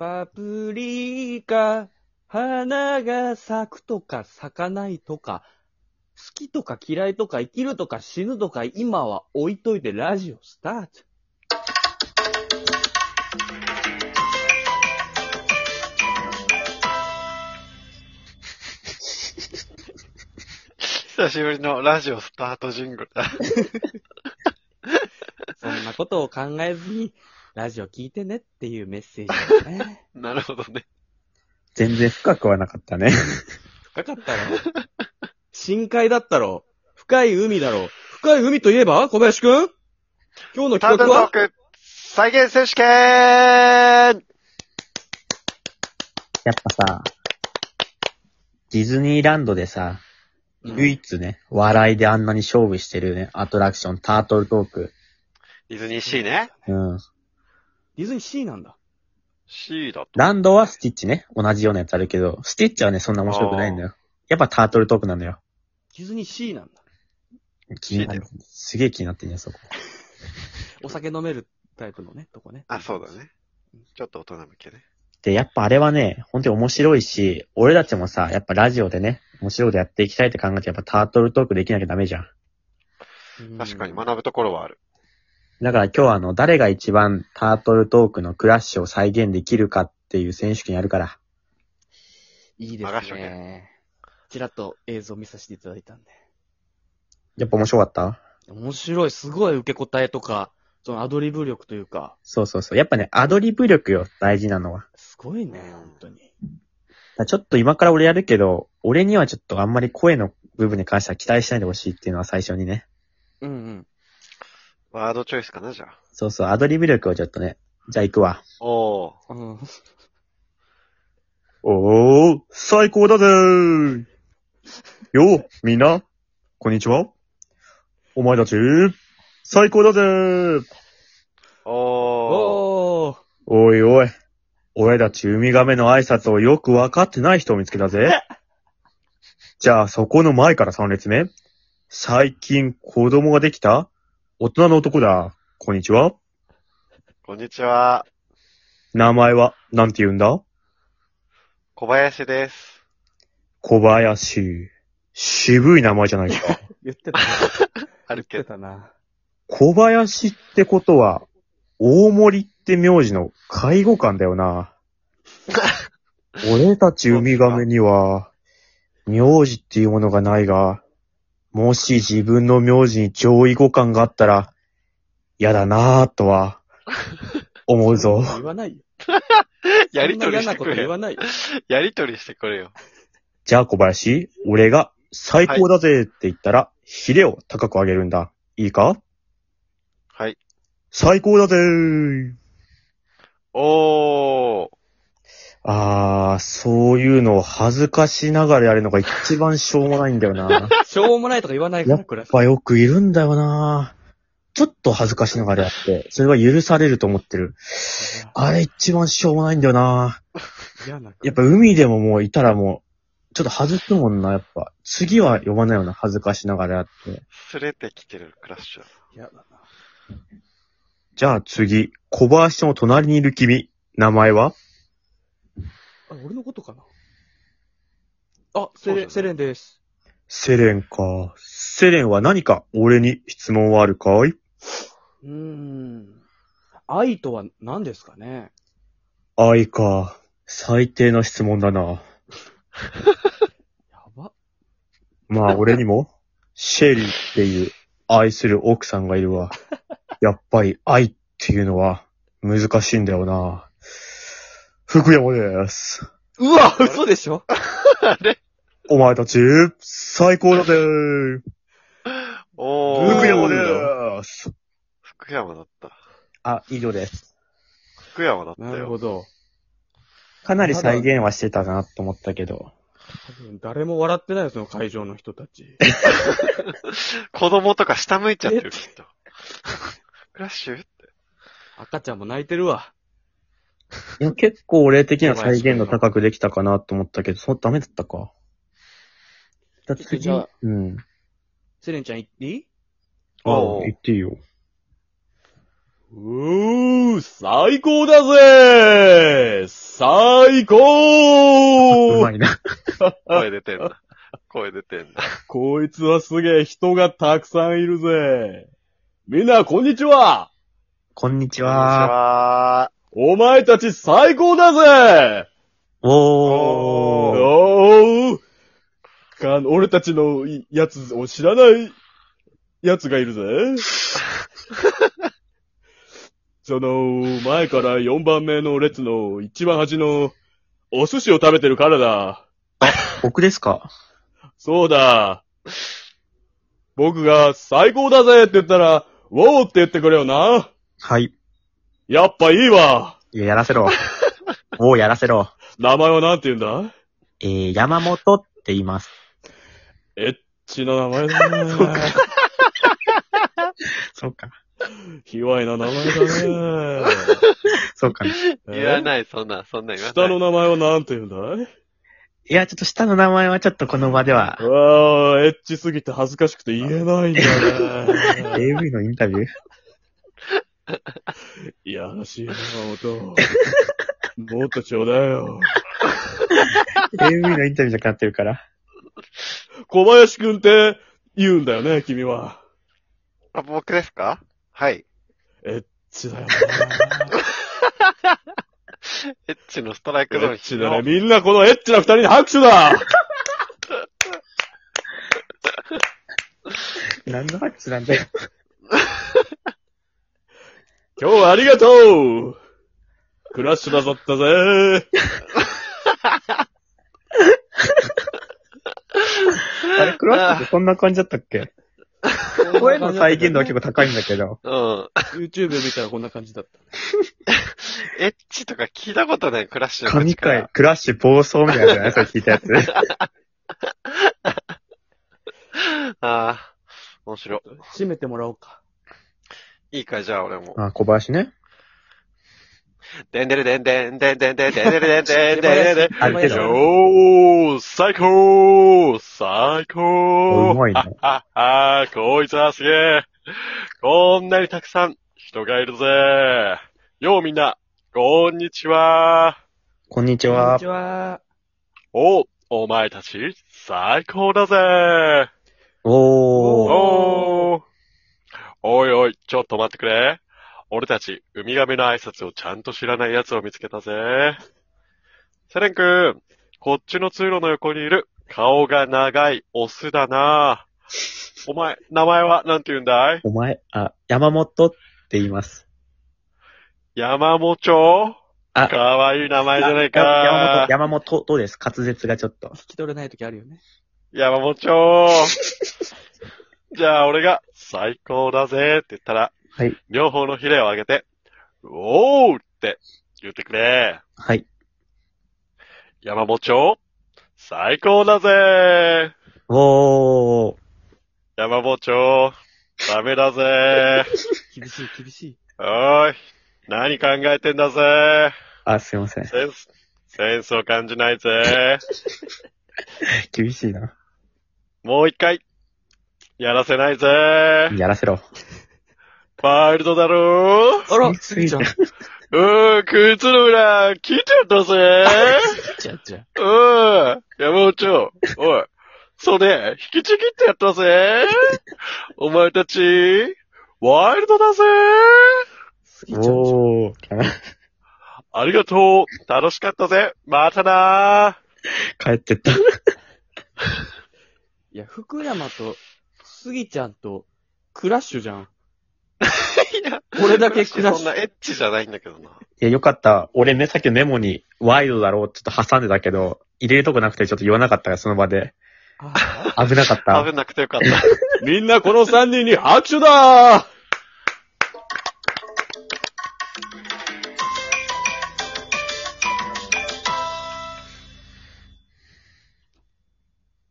パプリカ、花が咲くとか咲かないとか、好きとか嫌いとか生きるとか死ぬとか今は置いといてラジオスタート。久しぶりのラジオスタートジングルだ。そんなことを考えずに、ラジオ聞いてねっていうメッセージだね。なるほどね。全然深くはなかったね。深かったろ。深海だったろ？深い海だろ？深い海といえば小林くん？今日のタート企画はルトーク再現選手権やっぱさ、ディズニーランドでさ、唯一ね、笑いであんなに勝負してるね、アトラクション、タートルトーク。ディズニーシーね。うん。ディズニー C なんだ。C だと。ランドはスティッチね、同じようなやつあるけど、スティッチはね、そんな面白くないんだよ。やっぱタートルトークなんだよ。ディズニー C なんだ。気になる。すげえ気になってんねそこ。お酒飲めるタイプのね、とこね。あ、そうだね。ちょっと大人向けね。で、やっぱあれはね、本当に面白いし、俺たちもさ、やっぱラジオでね、面白いことやっていきたいって考えて、やっぱタートルトークできなきゃダメじゃん。確かにま学ぶところはある。だから今日はあの、誰が一番タートルトークのクラッシュを再現できるかっていう選手権やるから。いいで任しとけすね。ちらっと映像見させていただいたんで。やっぱ面白かった？面白い、すごい受け答えとか、そのアドリブ力というか、そうそうそう。やっぱね、アドリブ力よ、大事なのは。すごいね、本当に。ちょっと今から俺やるけど、俺にはちょっとあんまり声の部分に関しては期待しないでほしいっていうのは最初にね。うんうん。ワードチョイスかな、じゃあ。そうそう、アドリブ力をちょっとね。じゃあ行くわ。おー。うん。おー、最高だぜーよみんな、こんにちは。お前たち、最高だぜーおー。おー。おいおい、俺たちウミガメの挨拶をよくわかってない人を見つけたぜ。じゃあそこの前から3列目。最近子供ができた？大人の男だ。こんにちは。こんにちは。名前は、なんて言うんだ？小林です。小林。渋い名前じゃないか。言ってたな。あるけど。言ってたな。小林ってことは、大森って名字の介護官だよな。俺たちウミガメには、名字っていうものがないが、もし自分の名字に上位互換があったら、嫌だなぁとは、思うぞ。言わないよ。やりとりそんな嫌なことしてくれよ。言わないよ。やりとりしてくれよ。じゃあ小林、俺が最高だぜって言ったら、ヒレを高く上げるんだ。いいか？はい。最高だぜー。おー。あー、そういうのを恥ずかしながらやるのが一番しょうもないんだよな。しょうもないとか言わないから、クラス。やっぱよくいるんだよな。ちょっと恥ずかしながらやって、それは許されると思ってる。あれ一番しょうもないんだよな。嫌な。やっぱ海でももういたらもう、ちょっと外すもんな、やっぱ。次は呼ばないよな、恥ずかしながらやって。すれてきてるクラッシュだ。嫌だな。じゃあ次、小林の隣にいる君、名前は？あ、俺のことかな？あ、セレン、セレンです。セレンか。セレンは何か？俺に質問はあるかい？うーん。愛とは何ですかね？愛か。最低の質問だな。やば。まあ俺にも、シェリーっていう愛する奥さんがいるわ。やっぱり愛っていうのは難しいんだよな。福山です。うわ、嘘でしょ？あれ？お前たち、最高だぜおー。福山です。福山だった。あ、以上です。福山だったなるよ。ほど。かなり再現はしてたなと思ったけど。多分誰も笑ってないよ、その会場の人たち。子供とか下向いちゃってる、きっと。クラッシュ？って。赤ちゃんも泣いてるわ。いや、結構俺的には再現度高くできたかなと思ったけど、そうダメだったか。だって次じゃあうん。セレンちゃん言っていい？ああお、う言っていいよ。うー、最高だぜー行こううまいな。声出てんだ。声出てんだ。こいつはすげえ人がたくさんいるぜ。みんな、こんにちはこんにちこんにちは。は。お前たち最高だぜおー。おーか俺たちのやつを知らないやつがいるぜ。その、前から4番目の列の一番端のお寿司を食べてるからだ。僕ですか？そうだ。僕が最高だぜって言ったら、ウォーって言ってくれよな。はい。やっぱいいわ。いや、やらせろ。おー、やらせろ。名前はなんて言うんだ？えー、山本って言います。エッチな名前だね。そうか。卑猥な名前だね。そうかな。い言わない、そんな、そんな言わない。下の名前はなんて言うんだい？や、ちょっと下の名前はちょっとこの場では、わあ、エッチすぎて恥ずかしくて言えないんだね。AV のインタビュー？いやらしいな、音。もっとちょうだいよ。?AV のインタビューじゃなってるから。小林くんって言うんだよね、君は。あ、僕ですか？はい。エッチだよエッチのストライクな。ゾーンエッチだね。みんなこのエッチな二人に拍手だ何の拍手なんだよ。今日はありがとうクラッシュなぞったぜあれ、クラッシュってそんな感じだったっけ？声の再現度は結構高いんだけど。うん。YouTube 見たらこんな感じだった。エッチとか聞いたことない、クラッシュの神口から回、クラッシュ暴走みたいなやつじゃないそれ聞いたやつ。ああ、面白い。締めてもらおうか。いいか、じゃあ俺も。あ、小林ね。でんでるでんでんでんでんでんでんでんでんでんでんでん。ある程度よー、最高最高うまいなあ、あ、あ、こいつはすげえ。こんなにたくさん人がいるぜ。ようみんな、こんにちは。こんにちはこんにち。は。お、お前たち、最高だぜ。おー。おー。おいおい、ちょっと待ってくれ。俺たち、ウミガメの挨拶をちゃんと知らない奴を見つけたぜ。セレン君、こっちの通路の横にいる、顔が長いオスだな。お前、名前は何て言うんだい？お前、あ、山本って言います。山本？あかわいい名前じゃないや山か本、。山本、どうです滑舌がちょっと。聞き取れない時あるよね。山本 じゃあ俺が最高だぜって言ったら、はい。両方のヒレを上げて、おーって言ってくれ。はい。山本最高だぜおー。山本ダメだぜ 厳しい、厳しい。おーい、何考えてんだぜあ、すいません。センス、センスを感じないぜ 厳しいな。もう一回、やらせないぜ。やらせろ。ワイルドだろあら、すぎちゃん。てうーん、靴の裏、切っちゃったぜ。ちゃちゃ。うん、山本おい、袖、引きちぎってやったぜ。お前たち、ワイルドだぜ。すぎちゃうじゃん。おー。ありがとう。楽しかったぜ。またな帰ってった。いや、福山と、スギちゃんと、クラッシュじゃん。いや、これだけクラッシュ。そんなエッチじゃないんだけどな。いや、よかった。俺ね、さっきのメモに、ワイルドだろうちょっと挟んでたけど、入れるとこなくてちょっと言わなかったから、その場で。あ危なかった。危なくてよかった。みんなこの三人に拍手だ